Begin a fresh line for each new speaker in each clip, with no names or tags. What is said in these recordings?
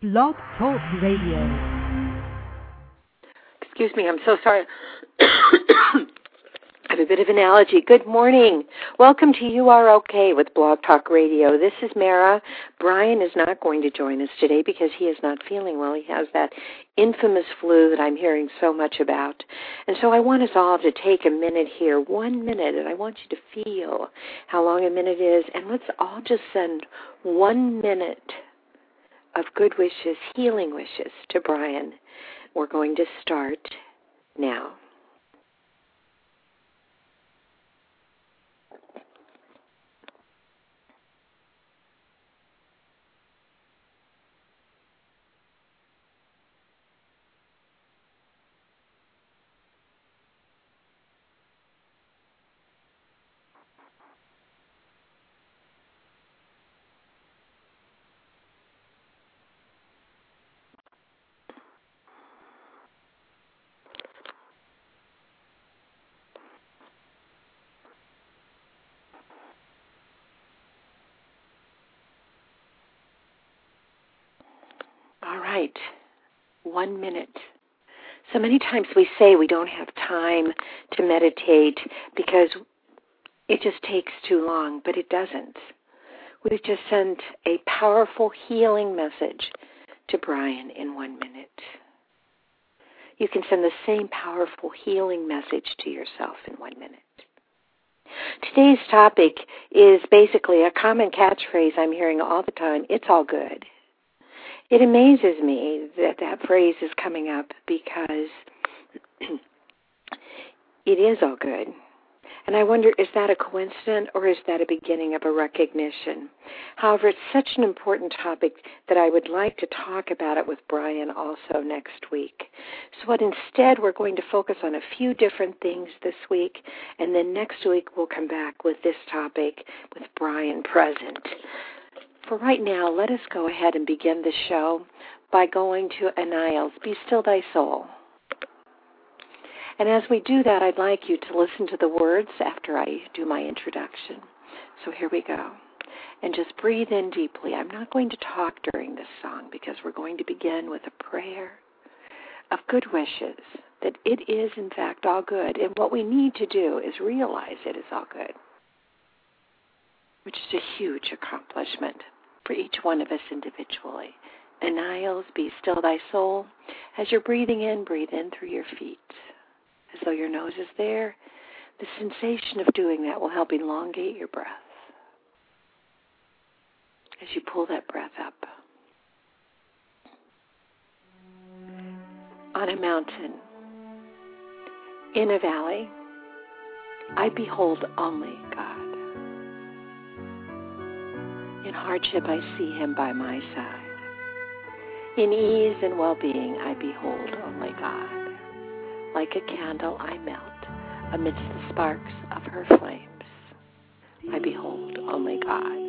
Blog Talk Radio.
Excuse me, I'm so sorry. I have a bit of an allergy. Good morning. Welcome to You Are Okay with Blog Talk Radio. This is Mara. Brian is not going to join us today because he is not feeling well. He has that infamous flu that I'm hearing so much about. And so I want us all to take a minute here, one minute, and I want you to feel how long a minute is. And let's all just send one minute of good wishes, healing wishes to Brian. We're going to start now. All right, one minute. So many times we say we don't have time to meditate because it just takes too long, but it doesn't. We've just sent a powerful healing message to Brian in one minute. You can send the same powerful healing message to yourself in one minute. Today's topic is basically a common catchphrase I'm hearing all the time it's all good. It amazes me that that phrase is coming up because it is all good. And I wonder, is that a coincidence or is that a beginning of a recognition? However, it's such an important topic that I would like to talk about it with Brian also next week. So, what instead, we're going to focus on a few different things this week, and then next week we'll come back with this topic with Brian present. For right now, let us go ahead and begin the show by going to Anil's Be Still Thy Soul. And as we do that, I'd like you to listen to the words after I do my introduction. So here we go. And just breathe in deeply. I'm not going to talk during this song because we're going to begin with a prayer of good wishes that it is, in fact, all good. And what we need to do is realize it is all good, which is a huge accomplishment for each one of us individually. Anils, be still thy soul. As you're breathing in, breathe in through your feet as though your nose is there. The sensation of doing that will help elongate your breath as you pull that breath up. On a mountain, in a valley, I behold only God. In hardship, I see Him by my side. In ease and well being, I behold only God. Like a candle, I melt amidst the sparks of her flames. I behold only God.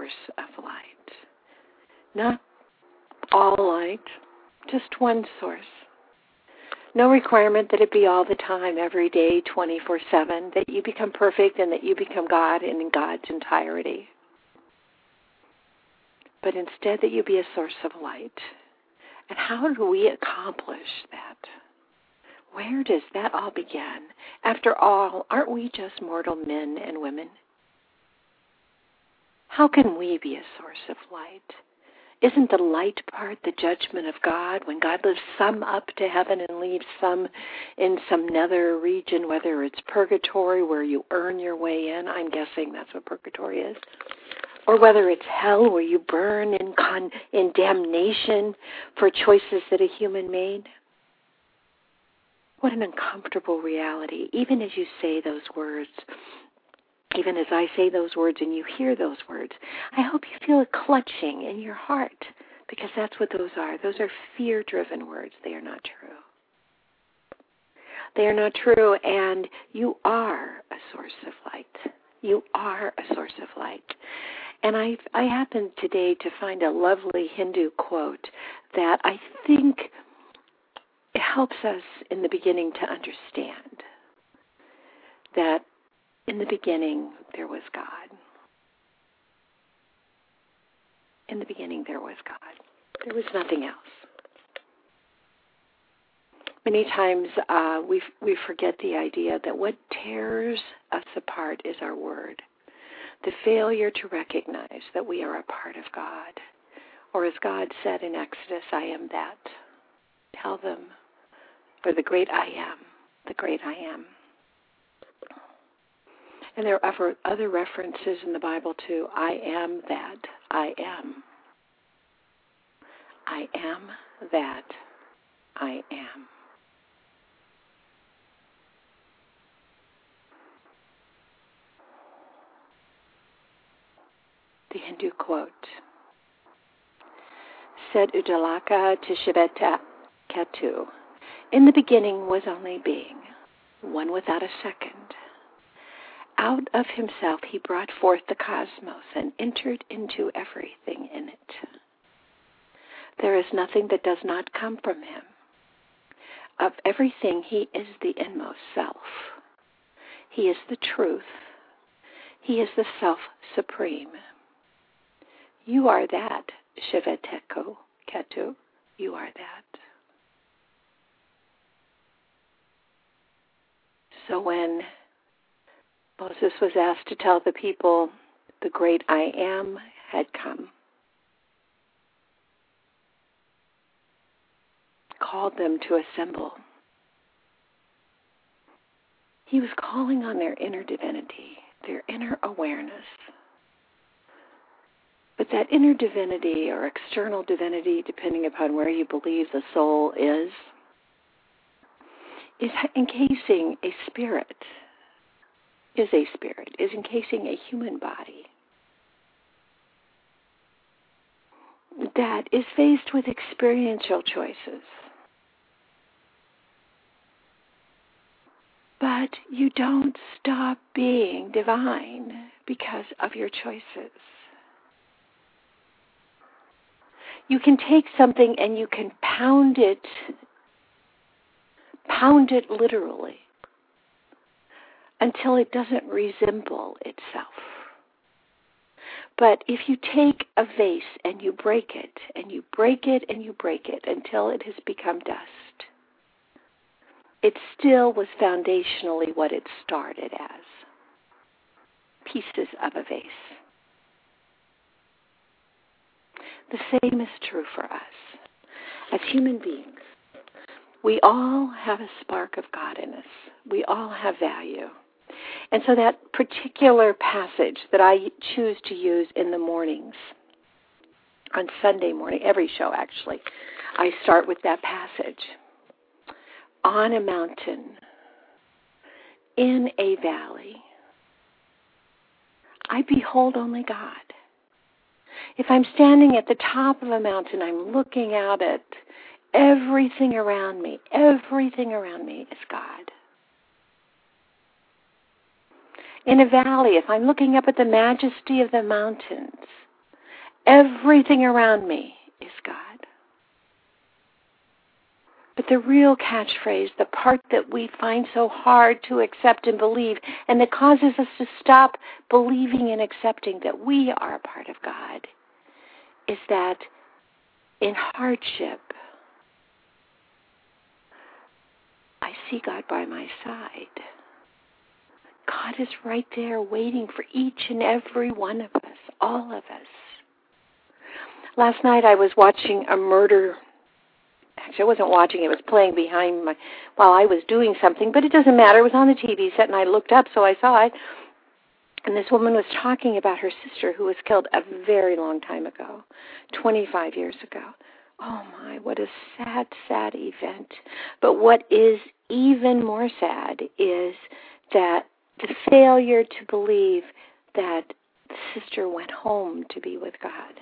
Source of light. Not all light, just one source. No requirement that it be all the time, every day, 24 7, that you become perfect and that you become God in God's entirety. But instead, that you be a source of light. And how do we accomplish that? Where does that all begin? After all, aren't we just mortal men and women? How can we be a source of light? Isn't the light part the judgment of God when God lifts some up to heaven and leaves some in some nether region, whether it's purgatory where you earn your way in? I'm guessing that's what purgatory is. Or whether it's hell where you burn in, con- in damnation for choices that a human made. What an uncomfortable reality, even as you say those words even as I say those words and you hear those words, I hope you feel a clutching in your heart because that's what those are. Those are fear driven words. They are not true. They are not true, and you are a source of light. You are a source of light. And I, I happened today to find a lovely Hindu quote that I think helps us in the beginning to understand that in the beginning, there was God. In the beginning, there was God. There was nothing else. Many times uh, we we forget the idea that what tears us apart is our word, the failure to recognize that we are a part of God, or as God said in Exodus, "I am that." Tell them, or the great I am, the great I am. And there are other references in the Bible to I am that. I am. I am that. I am. The Hindu quote. Said Uddalaka to Shvetaketu, In the beginning was only being, one without a second out of himself he brought forth the cosmos and entered into everything in it. There is nothing that does not come from him. Of everything, he is the inmost self. He is the truth. He is the self supreme. You are that, Shivateko Ketu. You are that. So when Moses was asked to tell the people the great I am had come. Called them to assemble. He was calling on their inner divinity, their inner awareness. But that inner divinity or external divinity, depending upon where you believe the soul is, is encasing a spirit is a spirit, is encasing a human body that is faced with experiential choices. But you don't stop being divine because of your choices. You can take something and you can pound it, pound it literally until it doesn't resemble itself. But if you take a vase and you break it, and you break it and you break it until it has become dust, it still was foundationally what it started as pieces of a vase. The same is true for us. As human beings, we all have a spark of God in us. We all have value. And so that particular passage that I choose to use in the mornings, on Sunday morning, every show actually, I start with that passage. On a mountain, in a valley, I behold only God. If I'm standing at the top of a mountain, I'm looking out at everything around me. Everything around me is God. In a valley, if I'm looking up at the majesty of the mountains, everything around me is God. But the real catchphrase, the part that we find so hard to accept and believe, and that causes us to stop believing and accepting that we are a part of God, is that in hardship, I see God by my side. God is right there waiting for each and every one of us, all of us. Last night I was watching a murder actually I wasn't watching it, was playing behind my while I was doing something, but it doesn't matter. It was on the TV set and I looked up so I saw it. And this woman was talking about her sister who was killed a very long time ago, 25 years ago. Oh my, what a sad, sad event. But what is even more sad is that the failure to believe that the sister went home to be with God,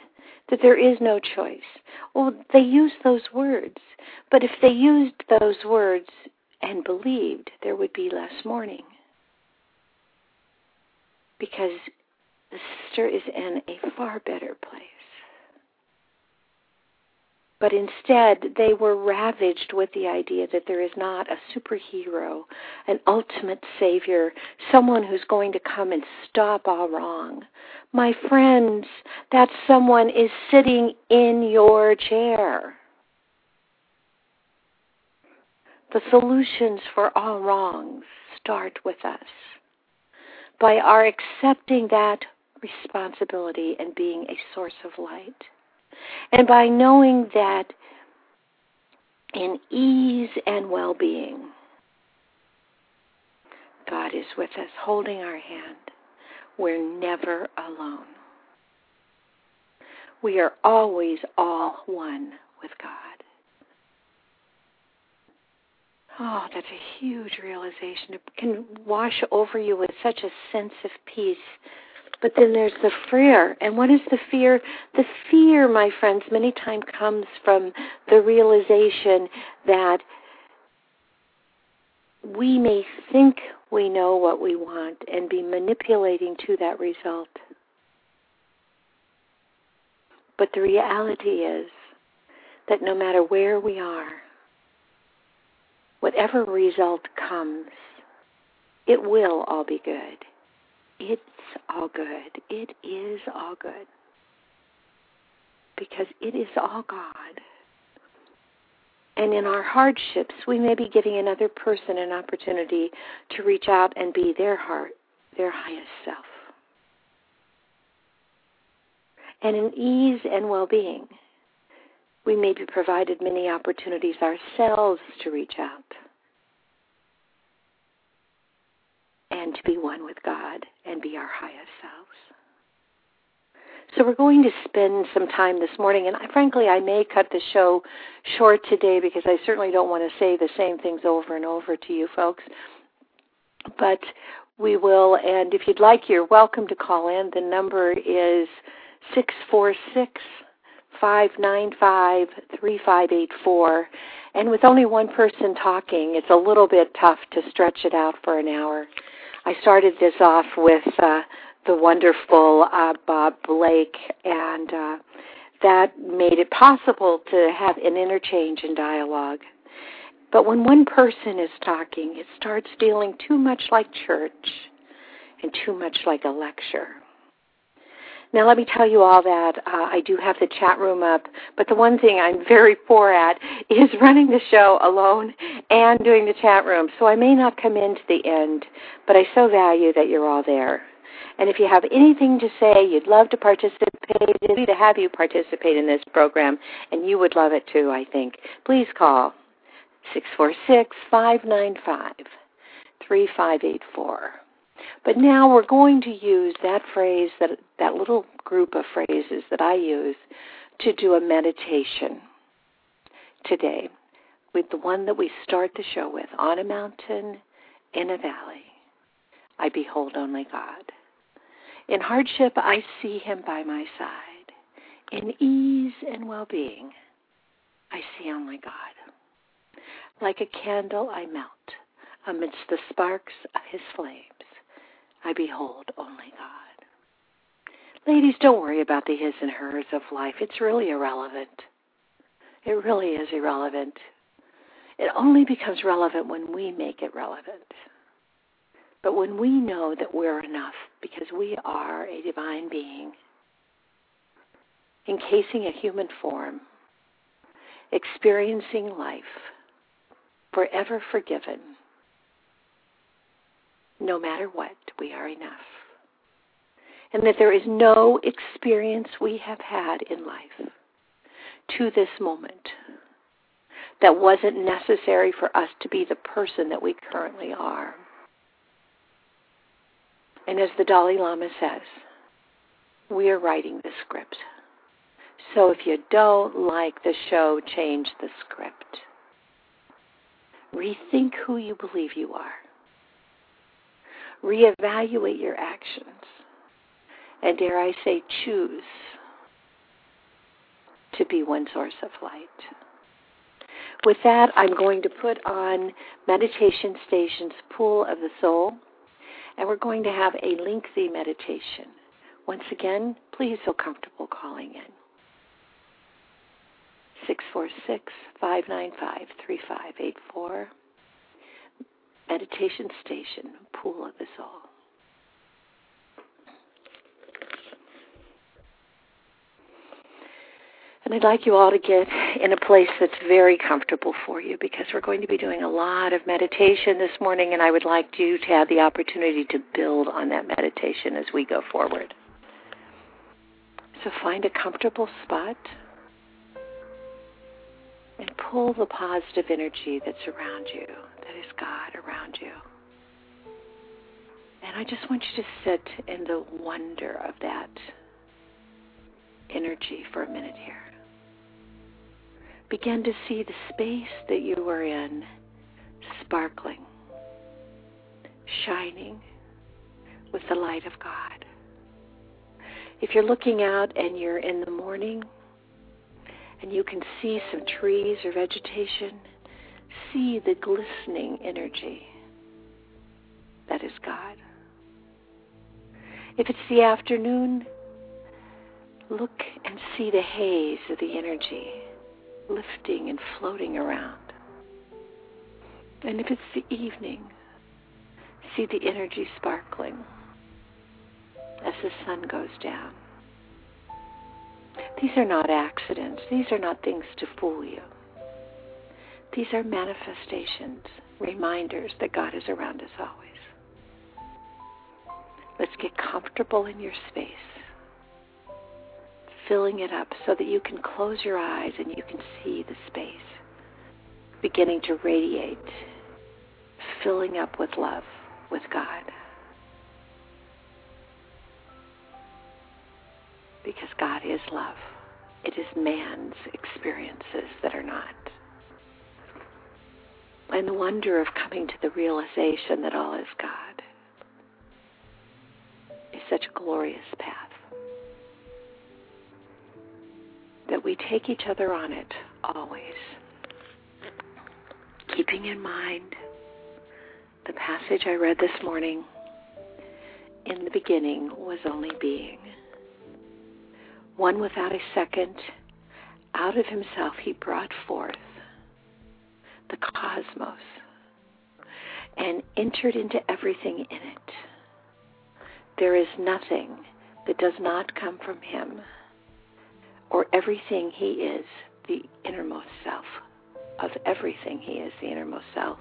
that there is no choice. Well, they used those words, but if they used those words and believed, there would be less mourning. Because the sister is in a far better place. But instead, they were ravaged with the idea that there is not a superhero, an ultimate savior, someone who's going to come and stop all wrong. My friends, that someone is sitting in your chair. The solutions for all wrongs start with us by our accepting that responsibility and being a source of light. And by knowing that in ease and well being, God is with us, holding our hand. We're never alone. We are always all one with God. Oh, that's a huge realization. It can wash over you with such a sense of peace but then there's the fear. And what is the fear? The fear, my friends, many times comes from the realization that we may think we know what we want and be manipulating to that result. But the reality is that no matter where we are, whatever result comes, it will all be good. It's all good. It is all good. Because it is all God. And in our hardships, we may be giving another person an opportunity to reach out and be their heart, their highest self. And in ease and well being, we may be provided many opportunities ourselves to reach out and to be one with God and be our highest selves. So we're going to spend some time this morning, and I, frankly, I may cut the show short today because I certainly don't want to say the same things over and over to you folks. But we will, and if you'd like, you're welcome to call in. The number is six four six five nine five three five eight four. And with only one person talking, it's a little bit tough to stretch it out for an hour. I started this off with uh, the wonderful uh, Bob Blake, and uh, that made it possible to have an interchange and dialogue. But when one person is talking, it starts feeling too much like church and too much like a lecture. Now, let me tell you all that. Uh, I do have the chat room up, but the one thing I'm very poor at is running the show alone and doing the chat room. So I may not come in to the end, but I so value that you're all there. And if you have anything to say, you'd love to participate, We'd be to have you participate in this program, and you would love it too, I think. Please call 646 595 3584. But now we're going to use that phrase, that, that little group of phrases that I use to do a meditation today with the one that we start the show with on a mountain, in a valley. I behold only God. In hardship, I see him by my side. In ease and well being, I see only God. Like a candle, I melt amidst the sparks of his flames. I behold only God. Ladies, don't worry about the his and hers of life. It's really irrelevant. It really is irrelevant. It only becomes relevant when we make it relevant. But when we know that we're enough because we are a divine being, encasing a human form, experiencing life, forever forgiven, no matter what, we are enough. And that there is no experience we have had in life to this moment that wasn't necessary for us to be the person that we currently are. And as the Dalai Lama says, we are writing the script. So if you don't like the show, change the script. Rethink who you believe you are. Reevaluate your actions. And dare I say, choose to be one source of light. With that, I'm going to put on Meditation Station's Pool of the Soul, and we're going to have a lengthy meditation. Once again, please feel comfortable calling in. 646 595 3584. Meditation Station, Pool of us all. And I'd like you all to get in a place that's very comfortable for you because we're going to be doing a lot of meditation this morning, and I would like you to have the opportunity to build on that meditation as we go forward. So find a comfortable spot and pull the positive energy that's around you, that is God around you. And I just want you to sit in the wonder of that energy for a minute here. Begin to see the space that you are in sparkling, shining with the light of God. If you're looking out and you're in the morning, and you can see some trees or vegetation, see the glistening energy that is God. If it's the afternoon, look and see the haze of the energy lifting and floating around. And if it's the evening, see the energy sparkling as the sun goes down. These are not accidents. These are not things to fool you. These are manifestations, reminders that God is around us always. Let's get comfortable in your space, filling it up so that you can close your eyes and you can see the space beginning to radiate, filling up with love, with God. Because God is love. It is man's experiences that are not. And the wonder of coming to the realization that all is God is such a glorious path that we take each other on it always, keeping in mind the passage I read this morning. In the beginning was only being one without a second, out of himself he brought forth the cosmos and entered into everything in it. There is nothing that does not come from him, or everything he is the innermost self. Of everything, he is the innermost self.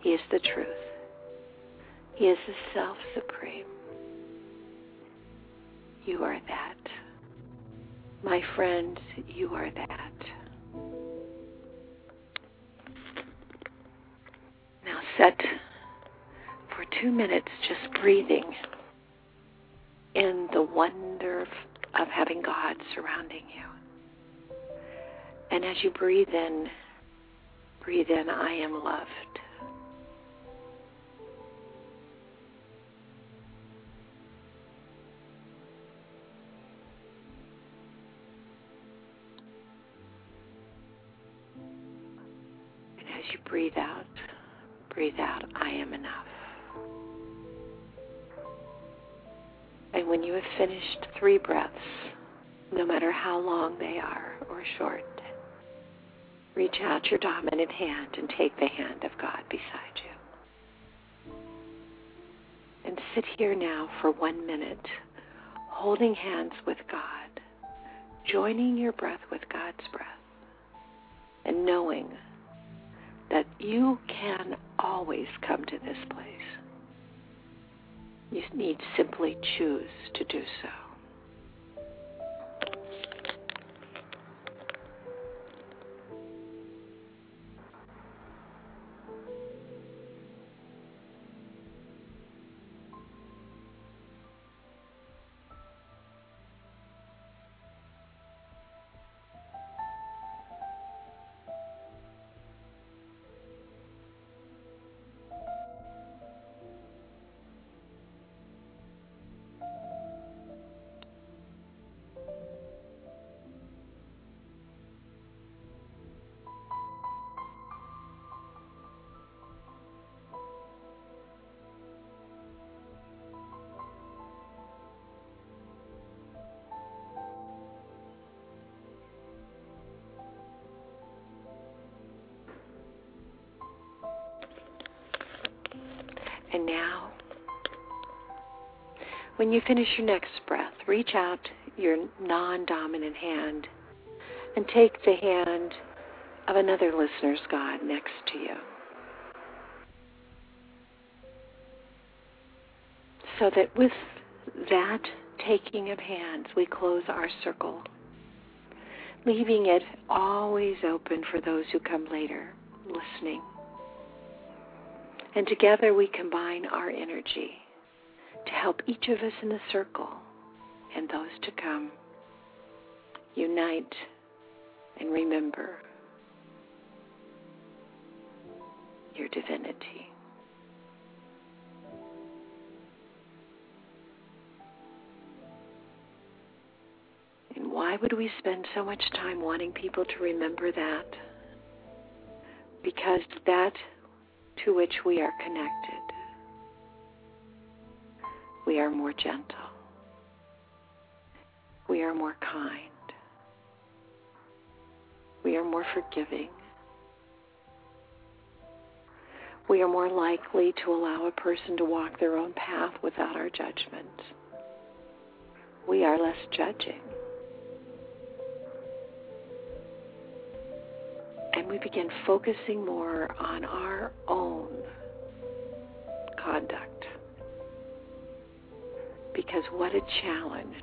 He is the truth. He is the self supreme. You are that. My friend, you are that. Now set for two minutes just breathing in the wonder of having God surrounding you. And as you breathe in, breathe in, I am loved. Breathe out, breathe out, I am enough. And when you have finished three breaths, no matter how long they are or short, reach out your dominant hand and take the hand of God beside you. And sit here now for one minute, holding hands with God, joining your breath with God's breath, and knowing that you can always come to this place. You need simply choose to do so. When you finish your next breath, reach out your non dominant hand and take the hand of another listener's God next to you. So that with that taking of hands, we close our circle, leaving it always open for those who come later, listening. And together we combine our energy to help each of us in the circle and those to come unite and remember your divinity. And why would we spend so much time wanting people to remember that? Because that to which we are connected, we are more gentle. We are more kind. We are more forgiving. We are more likely to allow a person to walk their own path without our judgment. We are less judging. and we begin focusing more on our own conduct. Because what a challenge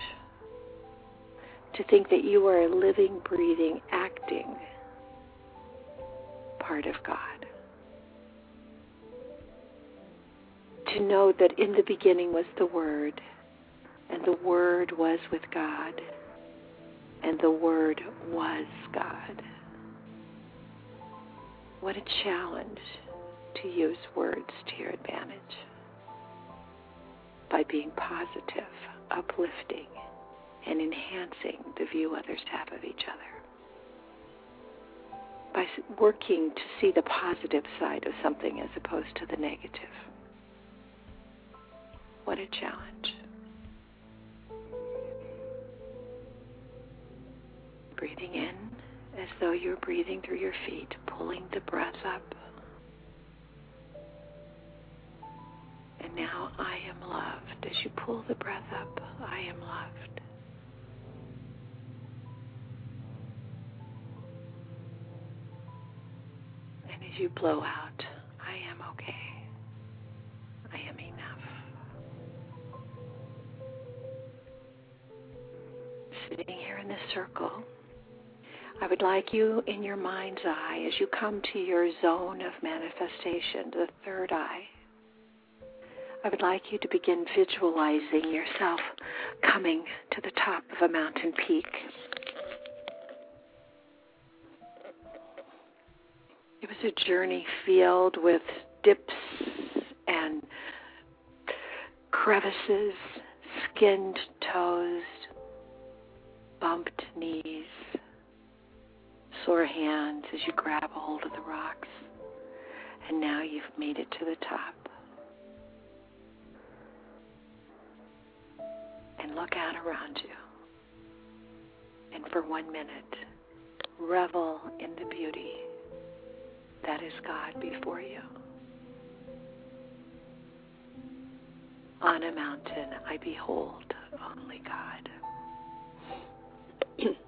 to think that you are a living, breathing, acting part of God. To know that in the beginning was the Word, and the Word was with God, and the Word was God. What a challenge to use words to your advantage by being positive, uplifting, and enhancing the view others have of each other. By working to see the positive side of something as opposed to the negative. What a challenge. Breathing in as though you're breathing through your feet, pulling the breath up. And now I am loved. As you pull the breath up, I am loved. And as you blow out, I am okay. I am enough. Sitting here in this circle, I would like you in your mind's eye as you come to your zone of manifestation, the third eye. I would like you to begin visualizing yourself coming to the top of a mountain peak. It was a journey filled with dips and crevices, skinned toes, bumped knees sore hands as you grab a hold of the rocks. And now you've made it to the top. And look out around you. And for one minute, revel in the beauty that is God before you. On a mountain I behold only God.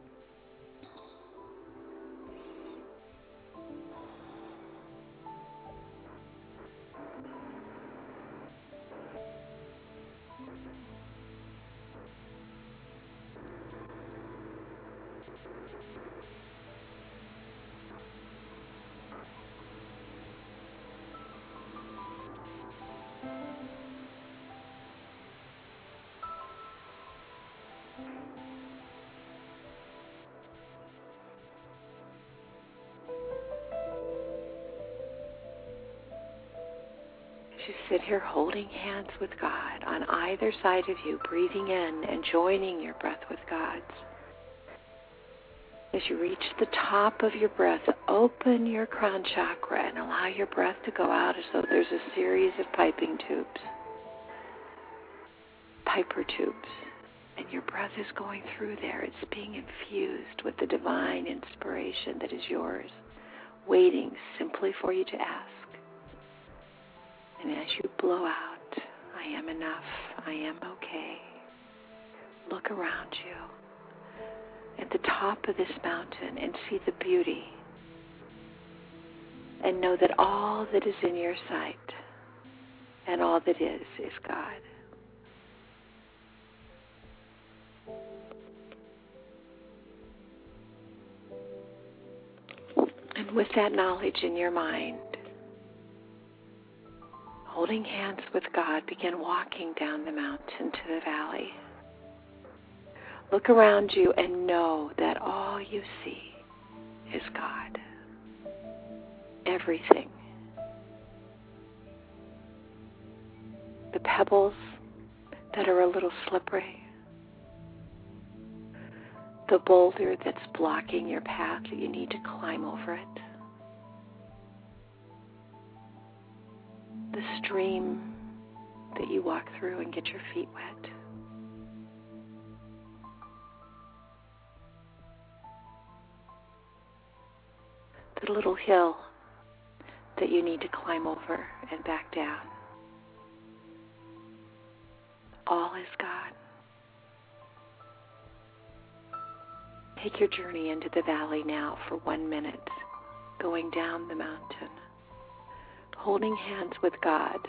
sit here holding hands with God on either side of you, breathing in and joining your breath with God's. As you reach the top of your breath, open your crown chakra and allow your breath to go out as though there's a series of piping tubes, piper tubes. And your breath is going through there. It's being infused with the divine inspiration that is yours, waiting simply for you to ask. And as you blow out, I am enough, I am okay, look around you at the top of this mountain and see the beauty. And know that all that is in your sight and all that is is God. And with that knowledge in your mind, holding hands with God, begin walking down the mountain to the valley. Look around you and know that all you see is God. Everything. The pebbles that are a little slippery. The boulder that's blocking your path that you need to climb over it. The stream that you walk through and get your feet wet. The little hill that you need to climb over and back down. All is God. Take your journey into the valley now for one minute, going down the mountain holding hands with God,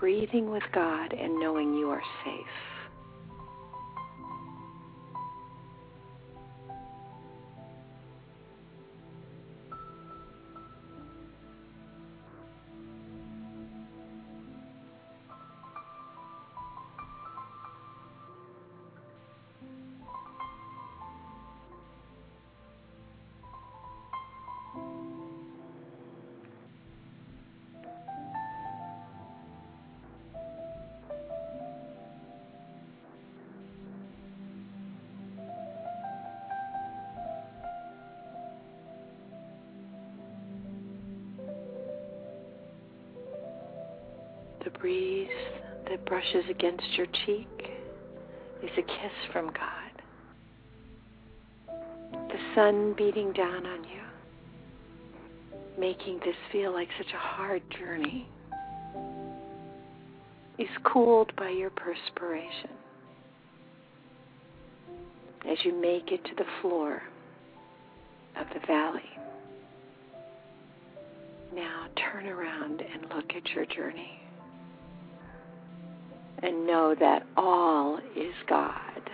breathing with God, and knowing you are safe. Brushes against your cheek is a kiss from God. The sun beating down on you, making this feel like such a hard journey, is cooled by your perspiration as you make it to the floor of the valley. Now turn around and look at your journey and know that all is God.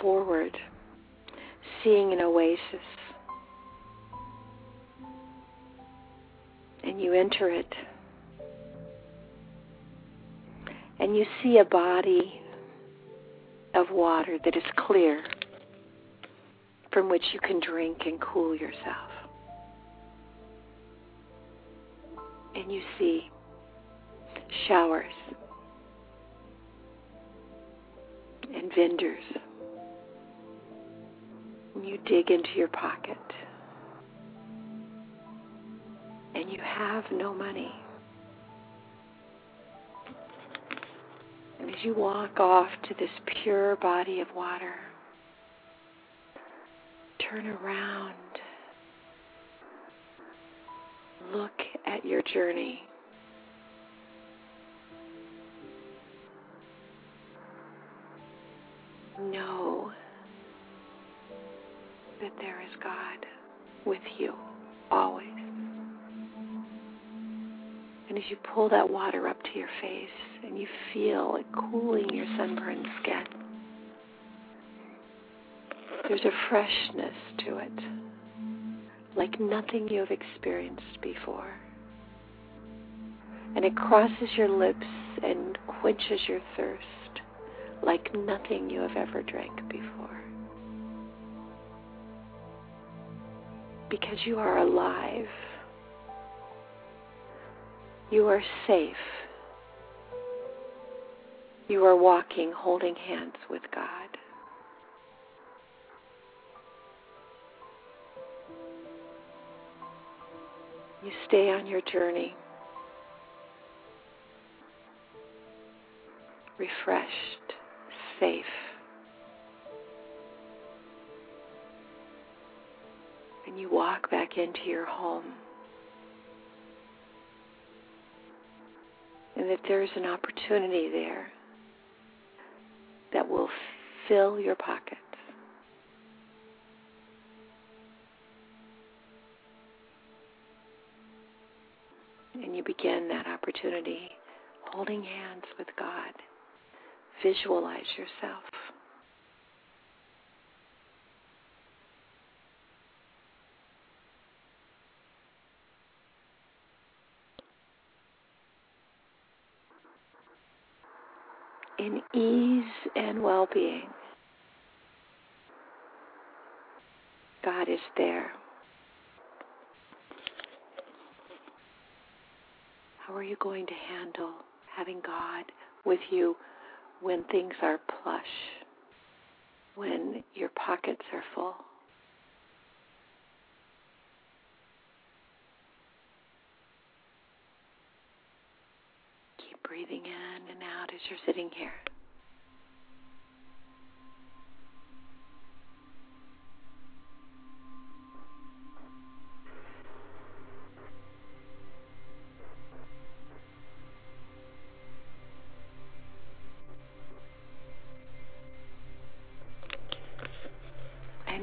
Forward, seeing an oasis. And you enter it. And you see a body of water that is clear from which you can drink and cool yourself. And you see showers and vendors. You dig into your pocket and you have no money. And as you walk off to this pure body of water, turn around, look at your journey. Know that there is God with you always. And as you pull that water up to your face and you feel it cooling your sunburned skin, there's a freshness to it, like nothing you have experienced before. And it crosses your lips and quenches your thirst like nothing you have ever drank before. Because you are alive. You are safe. You are walking, holding hands with God. You stay on your journey, refreshed, safe. And you walk back into your home. And that there's an opportunity there that will fill your pockets. And you begin that opportunity holding hands with God. Visualize yourself. in ease and well being. God is there. How are you going to handle having God with you when things are plush, when your pockets are full? Keep breathing in and out as you're sitting here.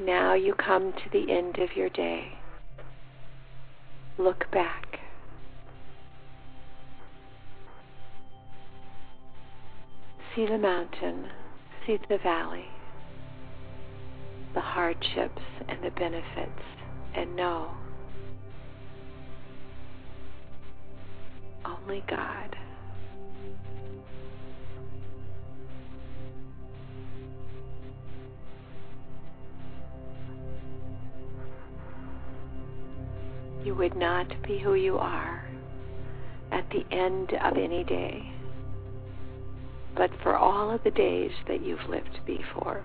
Now you come to the end of your day. Look back. See the mountain, see the valley, the hardships and the benefits, and know only God. You would not be who you are at the end of any day but for all of the days that you've lived before.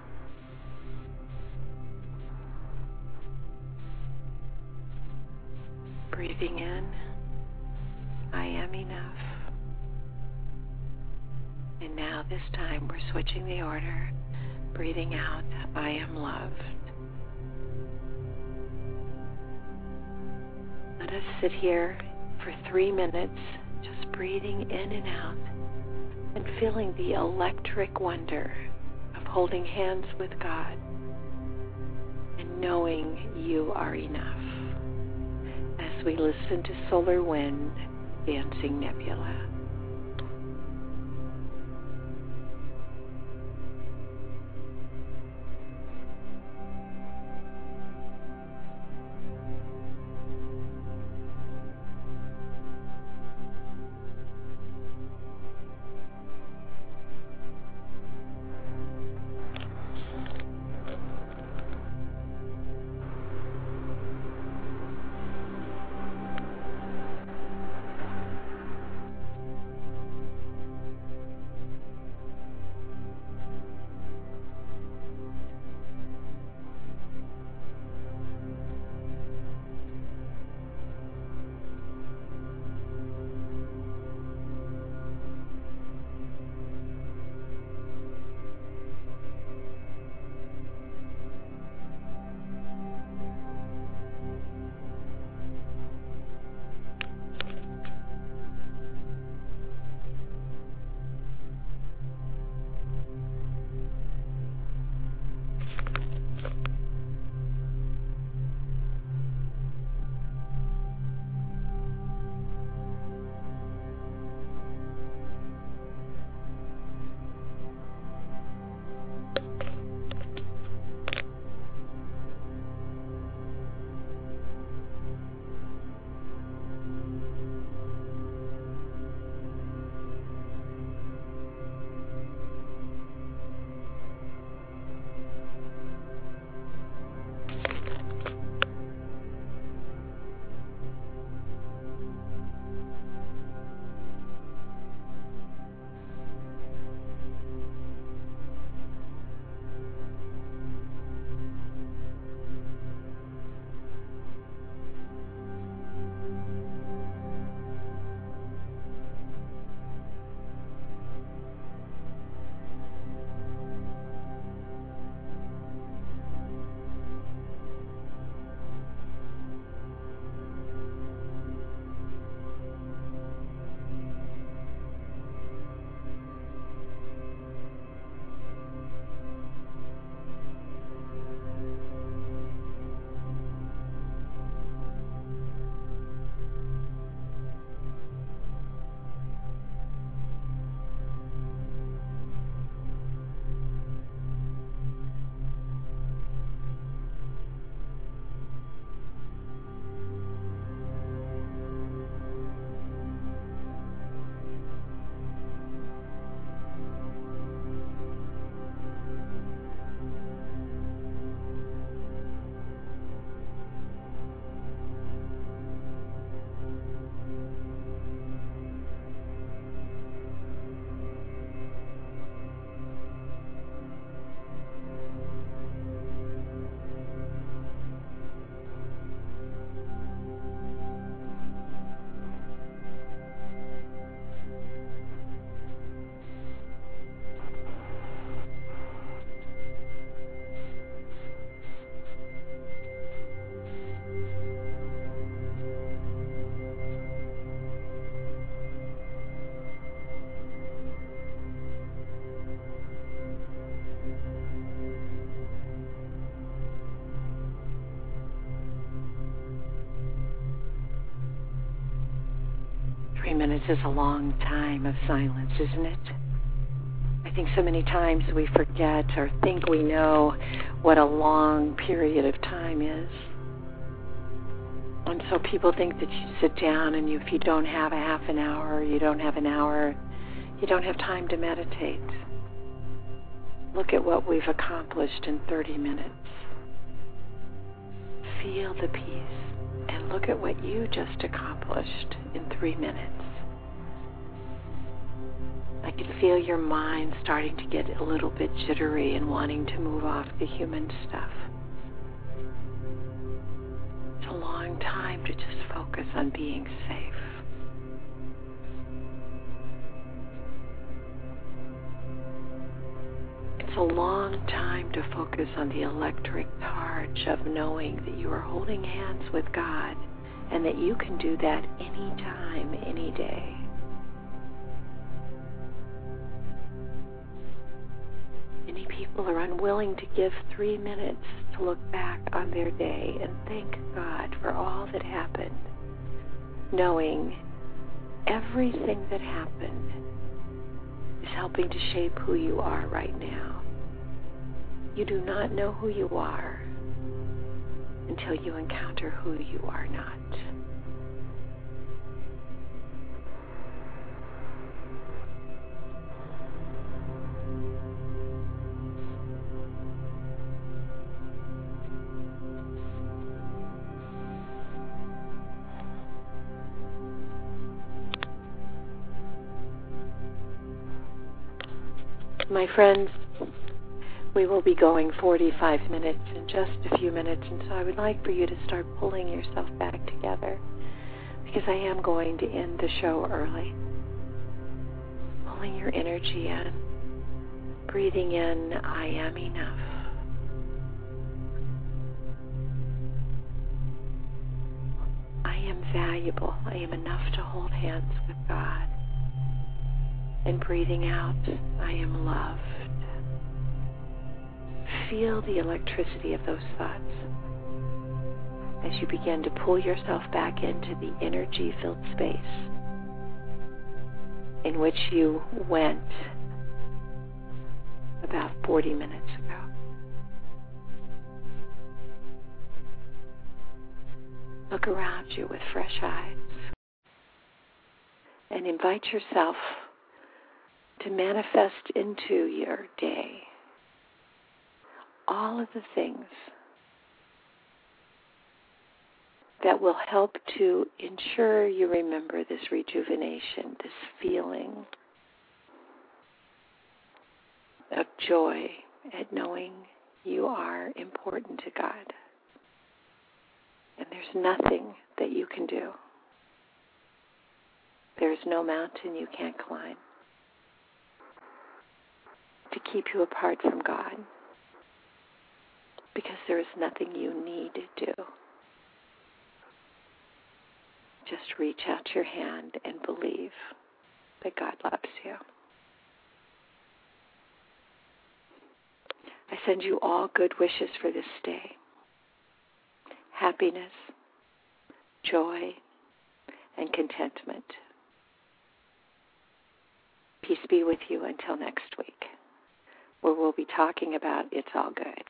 Breathing in, I am enough. And now, this time, we're switching the order. Breathing out, I am loved. Us sit here for three minutes, just breathing in and out and feeling the electric wonder of holding hands with God and knowing you are enough as we listen to Solar Wind Dancing Nebula. Minutes is a long time of silence, isn't it? I think so many times we forget or think we know what a long period of time is. And so people think that you sit down and you, if you don't have a half an hour, you don't have an hour, you don't have time to meditate. Look at what we've accomplished in 30 minutes. Feel the peace and look at what you just accomplished in three minutes. I can feel your mind starting to get a little bit jittery and wanting to move off the human stuff. It's a long time to just focus on being safe. It's a long time to focus on the electric charge of knowing that you are holding hands with God and that you can do that anytime, any day. Many people are unwilling to give three minutes to look back on their day and thank God for all that happened, knowing everything that happened is helping to shape who you are right now. You do not know who you are until you encounter who you are not. My friends, we will be going 45 minutes in just a few minutes, and so I would like for you to start pulling yourself back together because I am going to end the show early. Pulling your energy in, breathing in, I am enough. I am valuable. I am enough to hold hands with God. And breathing out, I am loved feel the electricity of those thoughts as you begin to pull yourself back into the energy filled space in which you went about 40 minutes ago. Look around you with fresh eyes and invite yourself to manifest into your day all of the things that will help to ensure you remember this rejuvenation, this feeling of joy at knowing you are important to God. And there's nothing that you can do. There's no mountain you can't climb to keep you apart from God because there is nothing you need to do. Just reach out your hand and believe that God loves you. I send you all good wishes for this day happiness, joy, and contentment. Peace be with you until next week, where we'll be talking about It's All Good.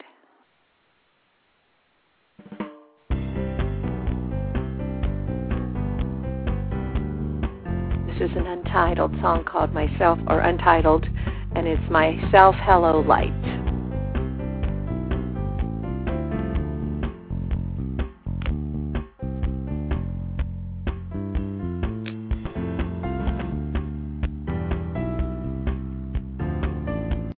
This is an untitled song called Myself, or Untitled, and it's Myself Hello Light.